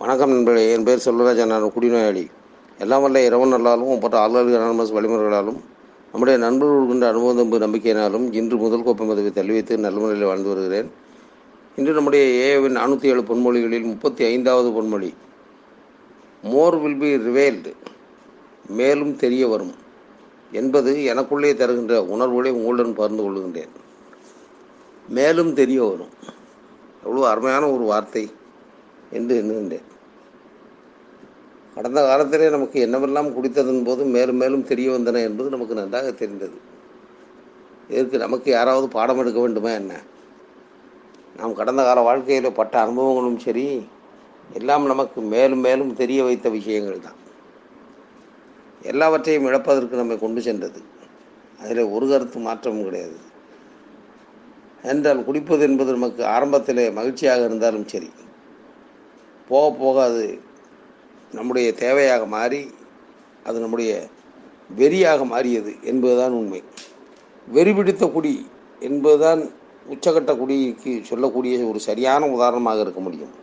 வணக்கம் நண்பர்களே என் பேர் செல்வராஜன் நான் குடிநோயாளி. எல்லாம் வல்ல இரவன் நல்லாலும் ஒப்பட்ட ஆளுநர்கள் அனானமஸ் வழிமுறைகளாலும் நம்முடைய நண்பர்கள் கொண்ட அனுபவம் நம்பிக்கையினாலும் இன்று முதல் கோப்பை மதவை தள்ளி வைத்து நல்ல முறையில் வாழ்ந்து வருகிறேன். இன்று நம்முடைய ஏவின் நானூற்றி ஏழு பொன்மொழிகளில் முப்பத்தி ஐந்தாவது பொன்மொழி. மோர் வில் பி ரிவேல்டு மேலும் தெரிய வரும். என்பது எனக்குள்ளே தருகின்ற உணர்வுகளை உங்களுடன் பகிர்ந்து கொள்கின்றேன் மேலும் தெரிய வரும். எவ்வளோ அருமையான ஒரு வார்த்தை. என்று எண்ணுகின்றேன் கடந்த காலத்திலே நமக்கு என்னவெல்லாம் குடித்ததன் போது மேலும் மேலும் தெரிய வந்தன என்பது நமக்கு நன்றாக தெரிந்தது. இதற்கு நமக்கு யாராவது பாடம் எடுக்க வேண்டுமா என்ன? நாம் கடந்த கால வாழ்க்கையில் பட்ட அனுபவங்களும் சரி எல்லாம் நமக்கு மேலும் மேலும் தெரிய வைத்த விஷயங்கள் தான். எல்லாவற்றையும் இழப்பதற்கு நம்மை கொண்டு சென்றது. அதில் ஒரு கருத்து மாற்றமும் கிடையாது. என்றால் குடிப்பது என்பது நமக்கு ஆரம்பத்திலே மகிழ்ச்சியாக இருந்தாலும் சரி போக போக அது நம்முடைய தேவையாக மாறி அது நம்முடைய வெறியாக மாறியது என்பதுதான் உண்மை. வெறி பிடித்த குடி என்பதுதான் உச்சக்கட்ட குடிக்கு சொல்லக்கூடிய ஒரு சரியான உதாரணமாக இருக்க முடியும்.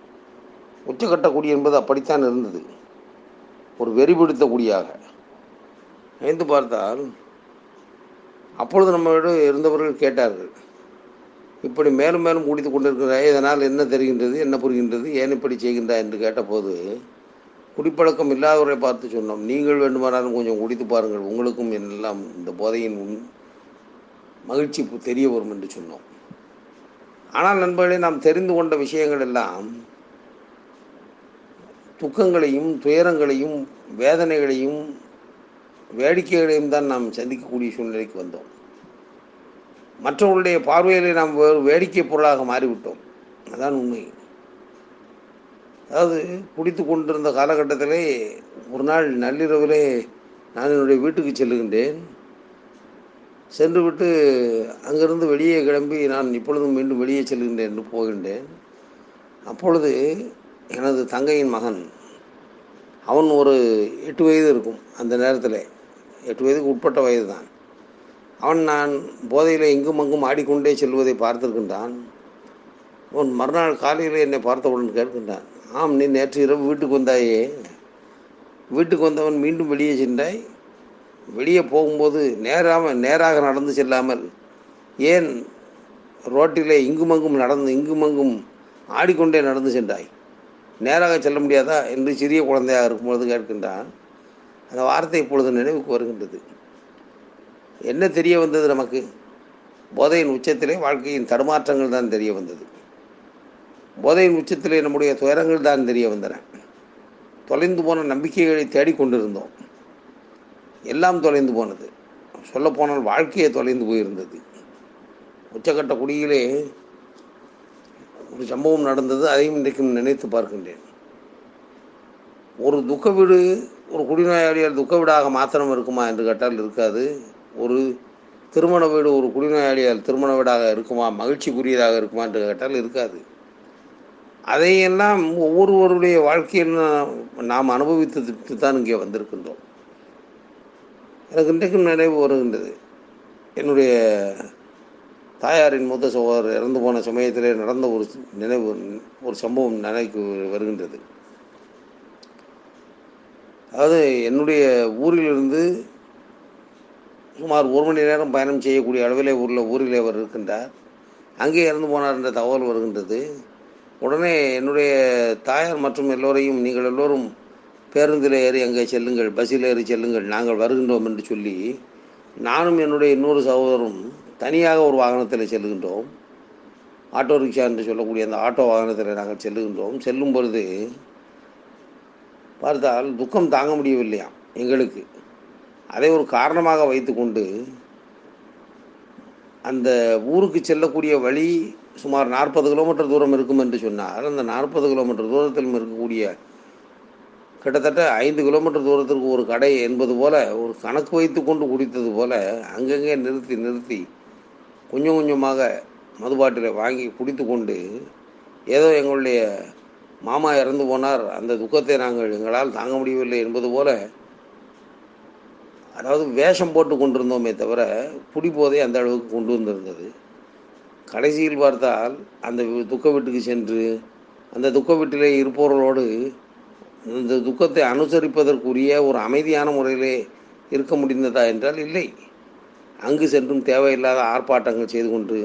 உச்சக்கட்ட குடி என்பது அப்படித்தான் இருந்தது. ஒரு வெறி பிடித்த குடியாக. நினைந்து பார்த்தால் அப்பொழுது நம்மளிடம் இருந்தவர்கள் கேட்டார்கள் இப்படி மேலும் மேலும் குடித்து கொண்டிருக்கிறாய் இதனால் என்ன தெரிகின்றது என்ன புரிகின்றது ஏன் இப்படி செய்கின்றாய் என்று கேட்டபோது குடிப்பழக்கம் இல்லாதவரை பார்த்து சொன்னோம். நீங்கள் வேண்டுமானாலும் கொஞ்சம் குடித்து பாருங்கள் உங்களுக்கும் எல்லாம் இந்த போதையின் உண் மகிழ்ச்சி தெரிய வரும் என்று சொன்னோம். ஆனால் நண்பர்களே நாம் தெரிந்து கொண்ட விஷயங்கள் எல்லாம் துக்கங்களையும் துயரங்களையும் வேதனைகளையும் வேடிக்கைகளையும் தான் நாம் சந்திக்கக்கூடிய சூழ்நிலைக்கு வந்தோம். மற்றவர்களுடைய பார்வையிலே நாம் வேடிக்கை பொருளாக மாறிவிட்டோம். அதான் உண்மை. அதாவது குடித்து கொண்டிருந்த காலகட்டத்திலே ஒரு நாள் நள்ளிரவிலே நான் என்னுடைய வீட்டுக்கு செல்லுகின்றேன். சென்று விட்டு அங்கிருந்து வெளியே கிளம்பி நான் இப்பொழுதும் மீண்டும் வெளியே செல்கின்றேன் என்று போகின்றேன். அப்பொழுது எனது தங்கையின் மகன் அவன் ஒரு எட்டு வயது இருக்கும் அந்த நேரத்தில். எட்டு வயதுக்கு உட்பட்ட வயது தான் அவன் நான் போதையில் எங்கும் அங்கும் ஆடிக்கொண்டே செல்வதை பார்த்திருக்கின்றான். உன் மறுநாள் காலையில் என்னை பார்த்தவுடன் கேட்கின்றான் ஆம் நீ நேற்று இரவு வீட்டுக்கு வந்தாயே? வீட்டுக்கு வந்தவன் மீண்டும் வெளியே சென்றாய். வெளியே போகும்போது நேராக நேராக நடந்து செல்லாமல் ஏன் ரோட்டிலே இங்குமங்கும் நடந்து இங்குமங்கும் ஆடிக்கொண்டே நடந்து சென்றாய்? நேராக செல்ல முடியாதா? என்று சிறிய குழந்தையாக இருக்கும்பொழுது கேட்கின்றான். அந்த வார்த்தை இப்பொழுது நினைவுக்கு வருகின்றது. என்ன தெரிய வந்தது நமக்கு? போதையின் உச்சத்திலே வாழ்க்கையின் தடுமாற்றங்கள் தான் தெரிய வந்தது. போதையின் உச்சத்திலே நம்முடைய துயரங்கள் தான் தெரிய வந்தன. தொலைந்து போன நம்பிக்கைகளை தேடிக்கொண்டிருந்தோம் எல்லாம் தொலைந்து போனது. சொல்லப்போனால் வாழ்க்கையே தொலைந்து போயிருந்தது. உச்சக்கட்ட குடியிலே ஒரு சம்பவம் நடந்தது. அதையும் இன்றைக்கும் நினைத்து பார்க்கின்றேன். ஒரு துக்க வீடு ஒரு குடிநோயாளியால் துக்க வீடாக மாத்திரம் இருக்குமா என்று கேட்டால் இருக்காது. ஒரு திருமண வீடு ஒரு குடிநோயாளியால் திருமண வீடாக இருக்குமா மகிழ்ச்சிக்குரியதாக இருக்குமா என்று கேட்டால் இருக்காது. அதையெல்லாம் ஒவ்வொருவருடைய வாழ்க்கையில் நாம் அனுபவித்து தான் இங்கே வந்திருக்கின்றோம். எனக்கு இன்றைக்கும் நினைவு வருகின்றது. என்னுடைய தாயாரின் மூத்த சகோதரர் இறந்து போன சமயத்திலே நடந்த ஒரு நினைவு ஒரு சம்பவம் நினைக்கு வருகின்றது. அதாவது என்னுடைய ஊரிலிருந்து சுமார் ஒரு மணி நேரம் பயணம் செய்யக்கூடிய அளவிலே ஊரில் ஊரிலே அவர் இருக்கின்றார். அங்கே இறந்து போனார் என்ற தகவல் வருகின்றது. உடனே என்னுடைய தாயார் மற்றும் எல்லோரையும் நீங்கள் எல்லோரும் பேருந்தில் ஏறி அங்கே செல்லுங்கள் பஸ்ஸில் ஏறி செல்லுங்கள் நாங்கள் வருகின்றோம் என்று சொல்லி நானும் என்னுடைய இன்னொரு சகோதரரும் தனியாக ஒரு வாகனத்தில் செல்லுகின்றோம். ஆட்டோ ரிக்ஷா என்று சொல்லக்கூடிய அந்த ஆட்டோ வாகனத்தில் நாங்கள் செல்லுகின்றோம். செல்லும் பொழுது பார்த்தால் துக்கம் தாங்க முடியவில்லையாம் எங்களுக்கு. அதை ஒரு காரணமாக வைத்துக்கொண்டு அந்த ஊருக்கு செல்லக்கூடிய வழி சுமார் நாற்பது கிலோமீட்டர் தூரம் இருக்கும் என்று சொன்னால் அந்த நாற்பது கிலோமீட்டர் தூரத்திலும் இருக்கக்கூடிய கிட்டத்தட்ட ஐந்து கிலோமீட்டர் தூரத்திற்கு ஒரு கடை என்பது போல ஒரு கணக்கு வைத்து கொண்டு குடித்தது போல அங்கங்கே நிறுத்தி நிறுத்தி கொஞ்சம் கொஞ்சமாக மதுபாட்டிலை வாங்கி குடித்து கொண்டு ஏதோ எங்களுடைய மாமா இறந்து போனார். அந்த துக்கத்தை நாங்கள் எங்களால் தாங்க முடியவில்லை என்பது போல அதாவது வேஷம் போட்டு கொண்டிருந்தோமே தவிர குடிபோதை அந்த அளவுக்கு கொண்டு வந்திருந்தது. கடைசியில் பார்த்தால் அந்த துக்க வீட்டுக்கு சென்று அந்த துக்க வீட்டிலே இருப்பவர்களோடு இந்த துக்கத்தை அனுசரிப்பதற்குரிய ஒரு அமைதியான முறையிலே இருக்க முடிந்ததா என்றால் இல்லை. அங்கு சென்றும் தேவையில்லாத ஆர்ப்பாட்டங்கள் செய்து கொண்டு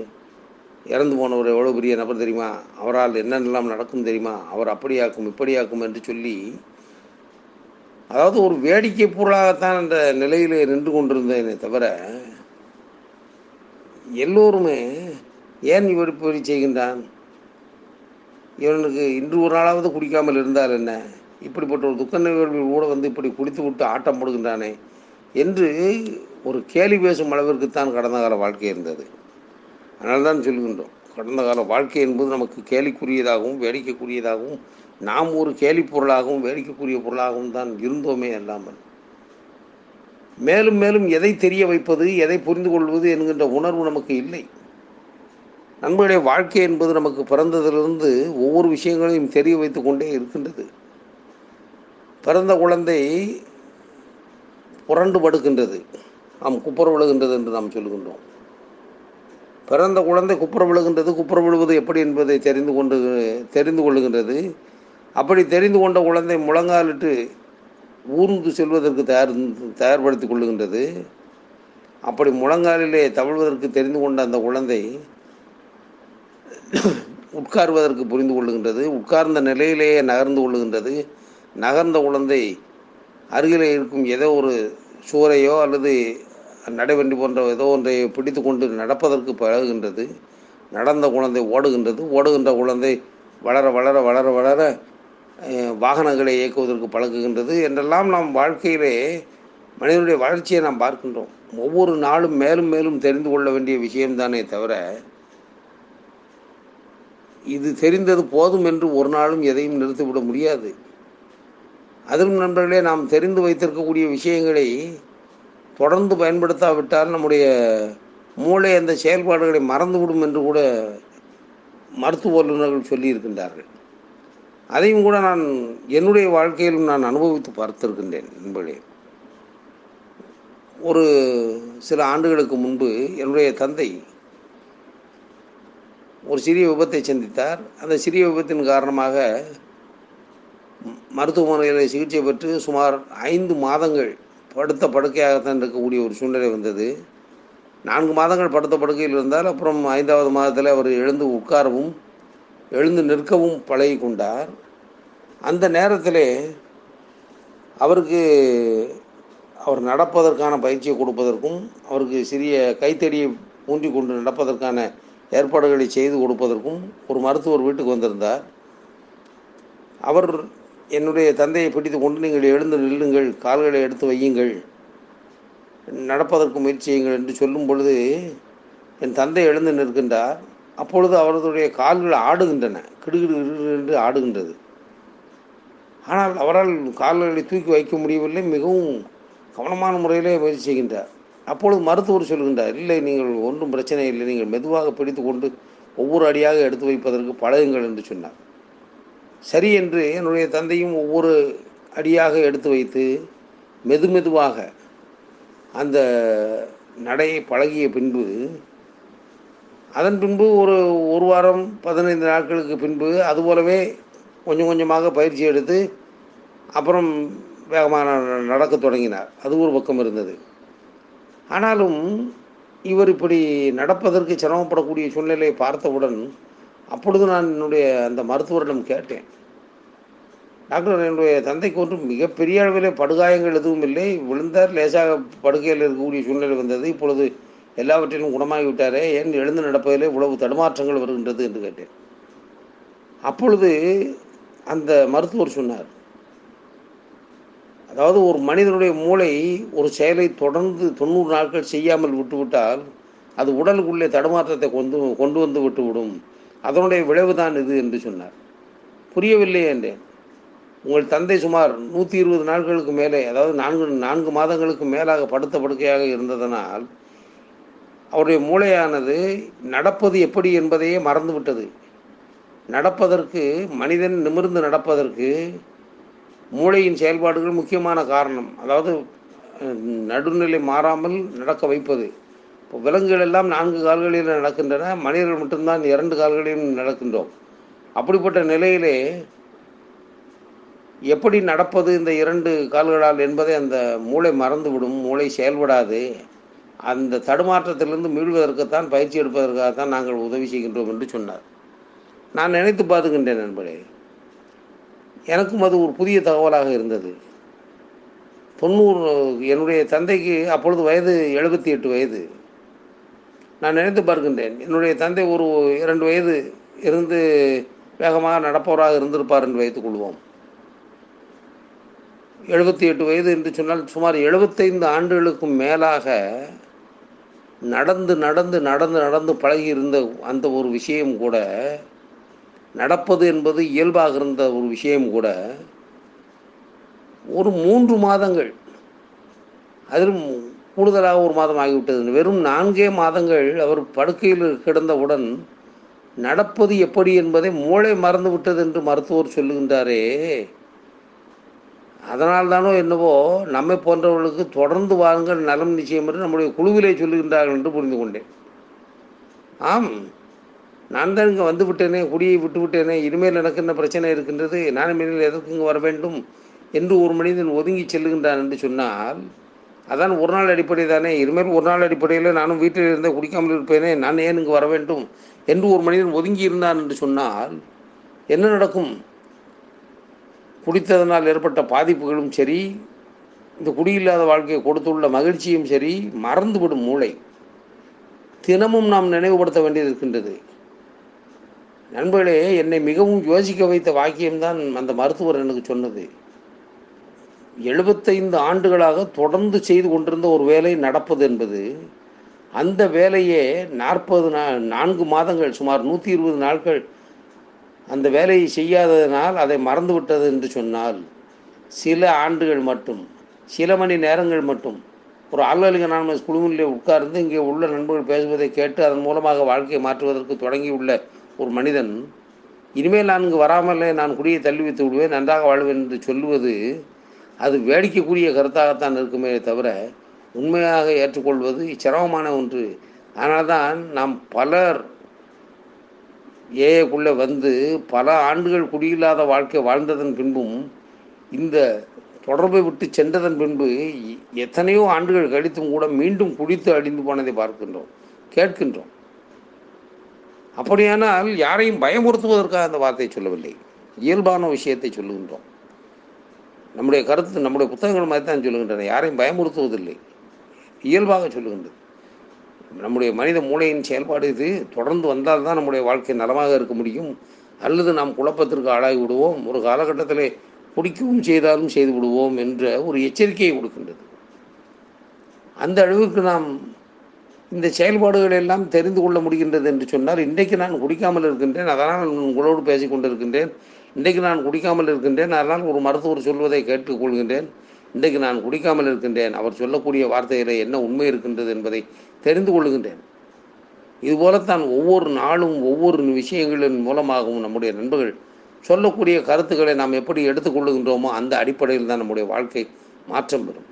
இறந்து போனவர் எவ்வளோ பெரிய நபர் தெரியுமா? அவரால் என்னென்னலாம் நடக்கும் தெரியுமா? அவர் அப்படியாக்கும் இப்படியாக்கும் என்று சொல்லி அதாவது ஒரு வேடிக்கை பொருளாகத்தான் அந்த நிலையிலே நின்று கொண்டிருந்தேனே தவிர எல்லோருமே ஏன் இவர் இப்படி செய்கின்றான்? இவனுக்கு இன்று ஒரு நாளாவது குடிக்காமல் இருந்தால் என்ன? இப்படிப்பட்ட ஒரு துக்க நிகழ்வில் கூட வந்து இப்படி குடித்து விட்டு ஆட்டம் போடுகின்றானே என்று ஒரு கேலி பேசும் அளவிற்குத்தான் கடந்த கால வாழ்க்கை இருந்தது. அதனால்தான் சொல்கின்றோம் கடந்த கால வாழ்க்கை என்பது நமக்கு கேலிக்குரியதாகவும் வேடிக்கைக்குரியதாகவும் நாம் ஒரு கேலி பொருளாகவும் வேடிக்கைக்குரிய பொருளாகவும் தான் இருந்தோமே அல்லாமல். மேலும் மேலும் எதை தெரிய வைப்பது எதை புரிந்து கொள்வது என்கின்ற உணர்வு நமக்கு இல்லை. நண்பர்களுடைய வாழ்க்கை என்பது நமக்கு பிறந்ததிலிருந்து ஒவ்வொரு விஷயங்களையும் தெரிய வைத்து கொண்டே இருக்கின்றது. பிறந்த குழந்தை புரண்டு படுக்கின்றது. நாம் குப்புற விழுகின்றது என்று நாம் சொல்லுகின்றோம் பிறந்த குழந்தை குப்புற விழுகின்றது குப்புற விழுவது எப்படி என்பதை தெரிந்து கொண்டு தெரிந்து கொள்ளுகின்றது. அப்படி தெரிந்து கொண்ட குழந்தை முழங்காலிட்டு ஊர்ந்து செல்வதற்கு தயார் தயார்படுத்தி கொள்ளுகின்றது. அப்படி முழங்காலிலே தவழ்வதற்கு தெரிந்து கொண்ட அந்த குழந்தை உட்கார்வதற்கு புரிந்து கொள்ளுகின்றது. உட்கார்ந்த நிலையிலேயே நகர்ந்து கொள்ளுகின்றது. நகர்ந்த குழந்தை அருகிலே இருக்கும் ஏதோ ஒரு சூறையோ அல்லது நடைவண்டி போன்ற ஏதோ ஒன்றை பிடித்து கொண்டு நடப்பதற்கு பழகுகின்றது. நடந்த குழந்தை ஓடுகின்றது. ஓடுகின்ற குழந்தை வளர வளர வளர வளர வாகனங்களை இயக்குவதற்கு பழகுகின்றது என்றெல்லாம் நாம் வாழ்க்கையிலே மனிதனுடைய வளர்ச்சியை நாம் பார்க்கின்றோம். ஒவ்வொரு நாளும் மேலும் மேலும் தெரிந்து கொள்ள வேண்டிய விஷயம்தானே தவிர இது தெரிந்தது போதும் என்று ஒரு நாளும் எதையும் நிறுத்திவிட முடியாது. அதிலும் நண்பர்களே நாம் தெரிந்து வைத்திருக்கக்கூடிய விஷயங்களை தொடர்ந்து பயன்படுத்தாவிட்டால் நம்முடைய மூளை அந்த செயல்பாடுகளை மறந்துவிடும் என்று கூட மருத்துவ வல்லுநர்கள் சொல்லியிருக்கின்றார்கள். அதையும் கூட நான் என்னுடைய வாழ்க்கையிலும் நான் அனுபவித்து பார்த்திருக்கின்றேன் நண்பர்களே. ஒரு சில ஆண்டுகளுக்கு முன்பு என்னுடைய தந்தை ஒரு சிறிய விபத்தை சந்தித்தார். அந்த சிறிய விபத்தின் காரணமாக மருத்துவமனையில் சிகிச்சை பெற்று சுமார் ஐந்து மாதங்கள் படுத்த படுக்கையாகத்தான் இருக்கக்கூடிய ஒரு சூழ்நிலை வந்தது. நான்கு மாதங்கள் படுத்த படுக்கையில் இருந்தால் அப்புறம் ஐந்தாவது மாதத்தில் அவர் எழுந்து உட்காரவும் எழுந்து நிற்கவும் பழகி கொண்டார். அந்த நேரத்திலே அவருக்கு அவர் நடப்பதற்கான பயிற்சியை கொடுப்பதற்கும் அவருக்கு சிறிய கைத்தடியை ஊன்றி கொண்டு நடப்பதற்கான ஏற்பாடுகளை செய்து கொடுப்பதற்கும் ஒரு மருத்துவர் வீட்டுக்கு வந்திருந்தார். அவர் என்னுடைய தந்தையை பிடித்து கொண்டு நீங்கள் எழுந்து நில்லுங்கள் கால்களை எடுத்து வையுங்கள் நடப்பதற்கு முயற்சி செய்யுங்கள் என்று சொல்லும் பொழுது என் தந்தை எழுந்து நிற்கின்றார். அப்பொழுது அவர்களுடைய கால்கள் ஆடுகின்றன. கிடுகிடு கிடுகிடு என்று ஆடுகின்றது. ஆனால் அவரால் கால்களை தூக்கி வைக்க முடியவில்லை. மிகவும் கவனமான முறையிலே முயற்சி செய்கின்றார். அப்பொழுது மருத்துவர் சொல்கின்றார் இல்லை நீங்கள் ஒன்றும் பிரச்சனை இல்லை. நீங்கள் மெதுவாக பிடித்து கொண்டு ஒவ்வொரு அடியாக எடுத்து வைப்பதற்கு பழகுங்கள் என்று சொன்னார். சரி என்று என்னுடைய தந்தையும் ஒவ்வொரு அடியாக எடுத்து வைத்து மெது மெதுவாக அந்த நடையை பழகிய பின்பு அதன் பின்பு ஒரு ஒரு வாரம் பதினைந்து நாட்களுக்கு பின்பு அதுபோலவே கொஞ்சம் கொஞ்சமாக பயிற்சி எடுத்து அப்புறம் வேகமாக ந- நடக்கத் தொடங்கினார். அது ஒரு பக்கம் இருந்தது. ஆனாலும் இவர் இப்படி நடப்பதற்கு சிரமப்படக்கூடிய சூழ்நிலையை பார்த்தவுடன் அப்பொழுது நான் என்னுடைய அந்த மருத்துவரிடம் கேட்டேன். டாக்டர் என்னுடைய தந்தைக்கு ஒன்றும் மிகப்பெரிய அளவிலே படுகாயங்கள் எதுவும் இல்லை. விழுந்தார் லேசாக படுகையில் இருக்கக்கூடிய சூழ்நிலை வந்தது. இப்பொழுது எல்லாவற்றிலும் குணமாகி விட்டாரே ஏன் எழுந்து நடப்பதிலே இவ்வளவு தடுமாற்றங்கள் வருகின்றது என்று கேட்டேன். அப்பொழுது அந்த மருத்துவர் சொன்னார் அதாவது ஒரு மனிதனுடைய மூளை ஒரு செயலை தொடர்ந்து தொண்ணூறு நாட்கள் செய்யாமல் விட்டுவிட்டால் அது உடலுக்குள்ளே தடுமாற்றத்தை கொண்டு கொண்டு வந்து விட்டுவிடும். அதனுடைய விளைவுதான் இது என்று சொன்னார். புரியவில்லை என்றேன். உங்கள் தந்தை சுமார் நூற்றி இருபது நாட்களுக்கு மேலே அதாவது நான்கு நான்கு மாதங்களுக்கு மேலாக படுத்த படுக்கையாக இருந்ததனால் அவருடைய மூளையானது நடப்பது எப்படி என்பதையே மறந்துவிட்டது. நடப்பதற்கு மனிதன் நிமிர்ந்து நடப்பதற்கு மூளையின் செயல்பாடுகள் முக்கியமான காரணம். அதாவது நடுநிலை மாறாமல் நடக்க வைப்பது. இப்போ விலங்குகள் எல்லாம் நான்கு கால்களில் நடக்கின்றன மனிதர்கள் மட்டும்தான் இரண்டு கால்களிலும் நடக்கின்றோம். அப்படிப்பட்ட நிலையிலே எப்படி நடப்பது இந்த இரண்டு கால்களால் என்பதை அந்த மூளை மறந்துவிடும் மூளை செயல்படாது. அந்த தடுமாற்றத்திலிருந்து மீள்வதற்குத்தான் பயிற்சி எடுப்பதற்காகத்தான் நாங்கள் உதவி செய்கின்றோம் என்று சொன்னார். நான் நினைத்து பார்த்துக்கின்றேன் நண்பரே எனக்கும் அது ஒரு புதிய தகவலாக இருந்தது. தொண்ணூறு என்னுடைய தந்தைக்கு அப்பொழுது வயது எழுபத்தி எட்டு வயது. நான் நினைத்து பார்க்கின்றேன் என்னுடைய தந்தை ஒரு இரண்டு வயது இருந்து வேகமாக நடப்பவராக இருந்திருப்பார் என்று வைத்துக் கொள்வோம். எழுபத்தி எட்டு வயது என்று சொன்னால் சுமார் எழுபத்தைந்து ஆண்டுகளுக்கும் மேலாக நடந்து நடந்து நடந்து நடந்து பழகி இருந்த அந்த ஒரு விஷயம் கூட நடப்பது என்பது இயல்பாக இருந்த ஒரு விஷயம் கூட ஒரு மூன்று மாதங்கள் அதிலும் கூடுதலாக ஒரு மாதம் ஆகிவிட்டது. வெறும் நான்கே மாதங்கள் அவர் படுக்கையில் கிடந்தவுடன் நடப்பது எப்படி என்பதை மூளை மறந்து விட்டது என்று மருத்துவர் சொல்லுகின்றாரே. அதனால் தானோ என்னவோ நம்மை போன்றவர்களுக்கு தொடர்ந்து வாருங்கள் நலம் நிச்சயம் என்று நம்முடைய குழுவிலே சொல்லுகின்றார்கள் என்று புரிந்து கொண்டேன். ஆம் நான் தான் இங்கே வந்து விட்டேனே குடியை விட்டு விட்டேனே இனிமேல் எனக்கு என்ன பிரச்சனை இருக்கின்றது நான் இனிமேல் எதற்கு இங்கே வர வேண்டும் என்று ஒரு மனிதன் ஒதுங்கி செல்லுகின்றான் என்று சொன்னால் அதான் ஒரு நாள் அடிப்படை தானே இனிமேல் ஒரு நாள் அடிப்படையில் நானும் வீட்டில் இருந்தே குடிக்காமல் இருப்பேனே நான் ஏன் இங்கு வர வேண்டும் என்று ஒரு மனிதன் ஒதுங்கி இருந்தான் என்று சொன்னால் என்ன நடக்கும்? குடித்ததனால் ஏற்பட்ட பாதிப்புகளும் சரி இந்த குடியில்லாத வாழ்க்கையை கொடுத்துள்ள மகிழ்ச்சியும் சரி மறந்துவிடும் மூளை. தினமும் நாம் நினைவுபடுத்த வேண்டியது இருக்கின்றது. நண்பர்களே என்னை மிகவும் யோசிக்க வைத்த வாக்கியம்தான் அந்த மருத்துவர் எனக்கு சொன்னது. எழுபத்தைந்து ஆண்டுகளாக தொடர்ந்து செய்து கொண்டிருந்த ஒரு வேலை நடப்பது என்பது அந்த வேலையே நாற்பது நா நான்கு மாதங்கள் சுமார் நூற்றி இருபது நாட்கள் அந்த வேலையை செய்யாததனால் அதை மறந்துவிட்டது என்று சொன்னால் சில ஆண்டுகள் மட்டும் சில மணி நேரங்கள் மட்டும் ஒரு ஆல்கலிக் நான் குழுவிலே உட்கார்ந்து இங்கே உள்ள நண்பர்கள் பேசுவதை கேட்டு அதன் மூலமாக வாழ்க்கையை மாற்றுவதற்கு தொடங்கியுள்ள ஒரு மனிதன் இனிமேல் நான் இங்கு வராமலே நான் குடியை தள்ளி வைத்து விடுவேன் நன்றாக வாழ்வேன் என்று சொல்லுவது அது வேடிக்கைக்குரிய கருத்தாகத்தான் இருக்குமே தவிர உண்மையாக ஏற்றுக்கொள்வது சிரமமான ஒன்று. அதனால்தான் நாம் பலர் ஏஐக்குள்ளே வந்து பல ஆண்டுகள் குடியில்லாத வாழ்க்கை வாழ்ந்ததன் பின்பும் இந்த தொடர்பை விட்டு சென்றதன் பின்பு எத்தனையோ ஆண்டுகள் கழித்தும் கூட மீண்டும் குடித்து அழிந்து போனதை பார்க்கின்றோம் கேட்கின்றோம். அப்படியானால் யாரையும் பயமுறுத்துவதற்காக அந்த வார்த்தையை சொல்லவில்லை. இயல்பான விஷயத்தை சொல்லுகின்றோம். நம்முடைய கருத்து நம்முடைய புத்தகங்கள் மாதிரி தான் சொல்லுகின்றன. யாரையும் பயமுறுத்துவதில்லை. இயல்பாக சொல்லுகின்றது. நம்முடைய மனித மூளையின் செயல்பாடு இது. தொடர்ந்து வந்தால் தான் நம்முடைய வாழ்க்கை நலமாக இருக்க முடியும். அல்லது நாம் குழப்பத்திற்கு ஆளாகி விடுவோம். ஒரு காலகட்டத்தில் குடிக்கவும் செய்தாலும் செய்து விடுவோம் என்ற ஒரு எச்சரிக்கையை கொடுக்கின்றது. அந்த அளவுக்கு நாம் இந்த செயல்பாடுகள் எல்லாம் தெரிந்து கொள்ள முடிகின்றது என்று சொன்னால் இன்றைக்கு நான் குடிக்காமல் இருக்கின்றேன் அதனால் உங்களோடு பேசிக்கொண்டிருக்கின்றேன். இன்றைக்கு நான் குடிக்காமல் இருக்கின்றேன் அதனால் ஒரு மருத்துவர் சொல்வதை கேட்டுக்கொள்கின்றேன். இன்றைக்கு நான் குடிக்காமல் இருக்கின்றேன். அவர் சொல்லக்கூடிய வார்த்தையில் என்ன உண்மை இருக்கின்றது என்பதை தெரிந்து கொள்கின்றேன். இதுபோலத்தான் ஒவ்வொரு நாளும் ஒவ்வொரு விஷயங்களின் மூலமாகவும் நம்முடைய நண்பர்கள் சொல்லக்கூடிய கருத்துக்களை நாம் எப்படி எடுத்துக்கொள்ளுகின்றோமோ அந்த அடிப்படையில் தான் நம்முடைய வாழ்க்கை மாற்றம் பெறும்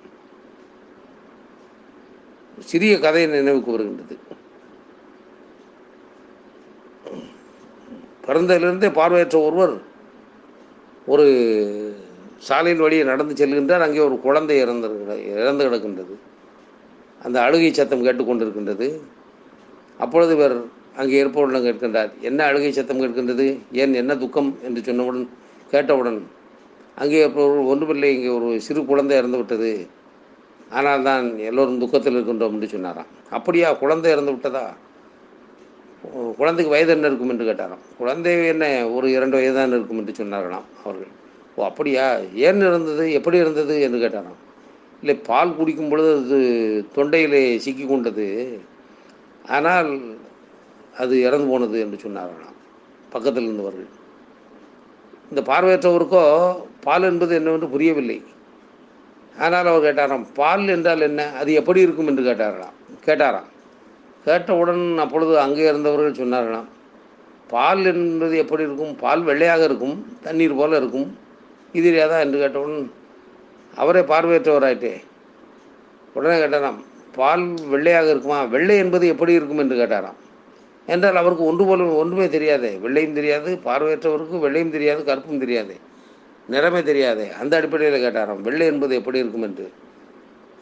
சிறிய கதை நினைவுக்கு வருகின்றது. பிறந்ததிலிருந்தே பார்வையற்ற ஒருவர் ஒரு சாலையின் வழியே நடந்து செல்கின்றார். அங்கே ஒரு குழந்தை இறந்து இறந்து கிடக்கின்றது. அந்த அழுகை சத்தம் கேட்டுக்கொண்டிருக்கின்றது. அப்பொழுது இவர் அங்கே இருப்பவரிடம் கேட்கின்றார் என்ன அழுகை சத்தம் கேட்கின்றது? ஏன் என்ன துக்கம்? என்று சொன்னவுடன் கேட்டவுடன் அங்கே இருப்பவர்கள் ஒன்றுமில்லை இங்கே ஒரு சிறு குழந்தை இறந்து விட்டது. ஆனால் தான் எல்லோரும் துக்கத்தில் இருக்கின்றோம் என்று சொன்னாராம். அப்படியா குழந்தை இறந்து விட்டதா? குழந்தைக்கு வயது என்ன இருக்கும்? என்று கேட்டாராம். குழந்தை என்ன ஒரு இரண்டு வயது தான் இருக்கும்? என்று சொன்னார்களாம் அவர்கள். ஓ அப்படியா? ஏன் இருந்தது? எப்படி இருந்தது என்று கேட்டாராம் இல்லை பால் குடிக்கும் பொழுது அது தொண்டையிலே சிக்கி கொண்டது. ஆனால் அது இறந்து போனது என்று சொன்னார்களாம் பக்கத்தில் இருந்தவர்கள். இந்த பார்வையற்றவருக்கோ பால் என்பது என்னவென்று புரியவில்லை. ஆனால் அவர் கேட்டாராம் பால் என்றால் என்ன? அது எப்படி இருக்கும்? என்று கேட்டார்களாம் கேட்டாராம். கேட்டவுடன் அப்பொழுது அங்கே இருந்தவர்கள் சொன்னார்களாம் பால் என்பது எப்படி இருக்கும்? பால் வெள்ளையாக இருக்கும் தண்ணீர் போல இருக்கும். இது தான் என்று கேட்டவுடன் அவரே பார்வையற்றவராயிட்டே. உடனே கேட்டாராம் பால் வெள்ளையாக இருக்குமா? வெள்ளை என்பது எப்படி இருக்கும்? என்று கேட்டாராம். என்றால் அவருக்கு ஒன்று போல ஒன்றுமே தெரியாதே. வெள்ளையும் தெரியாது பார்வையற்றவருக்கு வெள்ளையும் தெரியாது கருப்பும் தெரியாது. நிறமே தெரியாதே. அந்த அடிப்படையில் கேட்டாராம் வெள்ளை என்பது எப்படி இருக்கும்? என்று.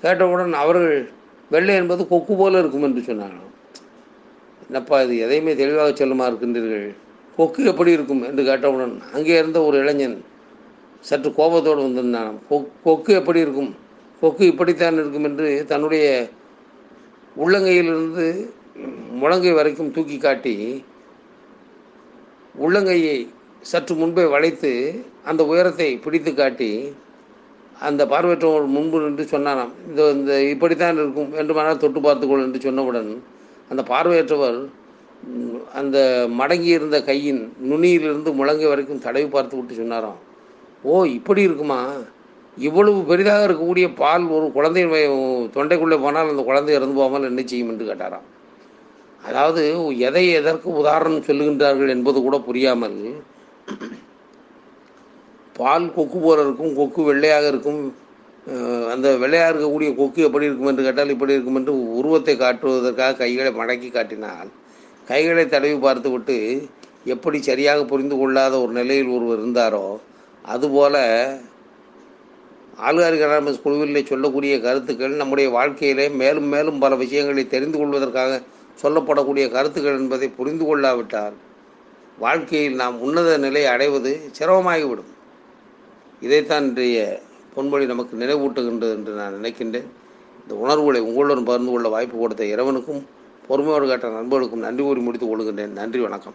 கேட்டவுடன் அவர்கள் வெள்ளை என்பது கொக்கு போல இருக்கும் என்று சொன்னாராம் என்னப்பா இது? எதையுமே தெளிவாக சொல்லுமா இருக்கின்றீர்கள். கொக்கு எப்படி இருக்கும்? என்று கேட்டவுடன் அங்கே இருந்த ஒரு இளைஞன் சற்று கோபத்தோடு வந்திருந்தான். கொ- கொக்கு எப்படி இருக்கும்? கொக்கு இப்படித்தான் இருக்கும் என்று தன்னுடைய உள்ளங்கையிலிருந்து முழங்கை வரைக்கும் தூக்கி காட்டி உள்ளங்கையை சற்று முன்பே வளைத்து அந்த உயரத்தை பிடித்து காட்டி அந்த பார்வையற்றவர் முன்பு நின்று சொன்னாராம் இந்த இந்த இப்படித்தான் இருக்கும் வேண்டுமானால் தொட்டு பார்த்துக்கொள் என்று சொன்னவுடன் அந்த பார்வையற்றவர் அந்த மடங்கி இருந்த கையின் நுனியிலிருந்து முழங்கை வரைக்கும் தடவி பார்த்து விட்டு சொன்னாராம். ஓ இப்படி இருக்குமா? இவ்வளவு பெரிதாக இருக்கக்கூடிய பால் ஒரு குழந்தையின் தொண்டைக்குள்ளே போனால் அந்த குழந்தை இறந்து போகாமல் என்ன செய்யும் என்று கேட்டாராம். அதாவது எதை எதற்கு உதாரணம் சொல்லுகின்றார்கள் என்பது கூட புரியாமல் பால் கொக்கு போல இருக்கும் கொக்கு வெள்ளையாக இருக்கும் அந்த வெள்ளையாக இருக்கக்கூடிய கொக்கு எப்படி இருக்கும் என்று கேட்டால் இப்படி இருக்கும் என்று உருவத்தை காட்டுவதற்காக கைகளை மடக்கி காட்டினால் கைகளை தடவி பார்த்து விட்டு எப்படி சரியாக புரிந்து கொள்ளாத ஒரு நிலையில் ஒருவர் இருந்தாரோ அதுபோல ஆளுகாரி கராமஸ் குழுவில் சொல்லக்கூடிய கருத்துக்கள் நம்முடைய வாழ்க்கையிலே மேலும் மேலும் பல விஷயங்களை தெரிந்து கொள்வதற்காக சொல்லப்படக்கூடிய கருத்துக்கள் என்பதை புரிந்து கொள்ளாவிட்டால் வாழ்க்கையில் நாம் உன்னத நிலை அடைவது சிரமமாகிவிடும். இதைத்தான் இன்றைய பொன்மொழி நமக்கு நினைவூட்டுகின்றது என்று நான் நினைக்கின்றேன். இந்த உணர்வுகளை உங்களுடன் பகிர்ந்து கொள்ள வாய்ப்பு கொடுத்த இறைவனுக்கும் பொறுமையோடு கேட்ட நண்பர்களுக்கும் நன்றி கூறி முடித்துக் கொள்கின்றேன். நன்றி வணக்கம்.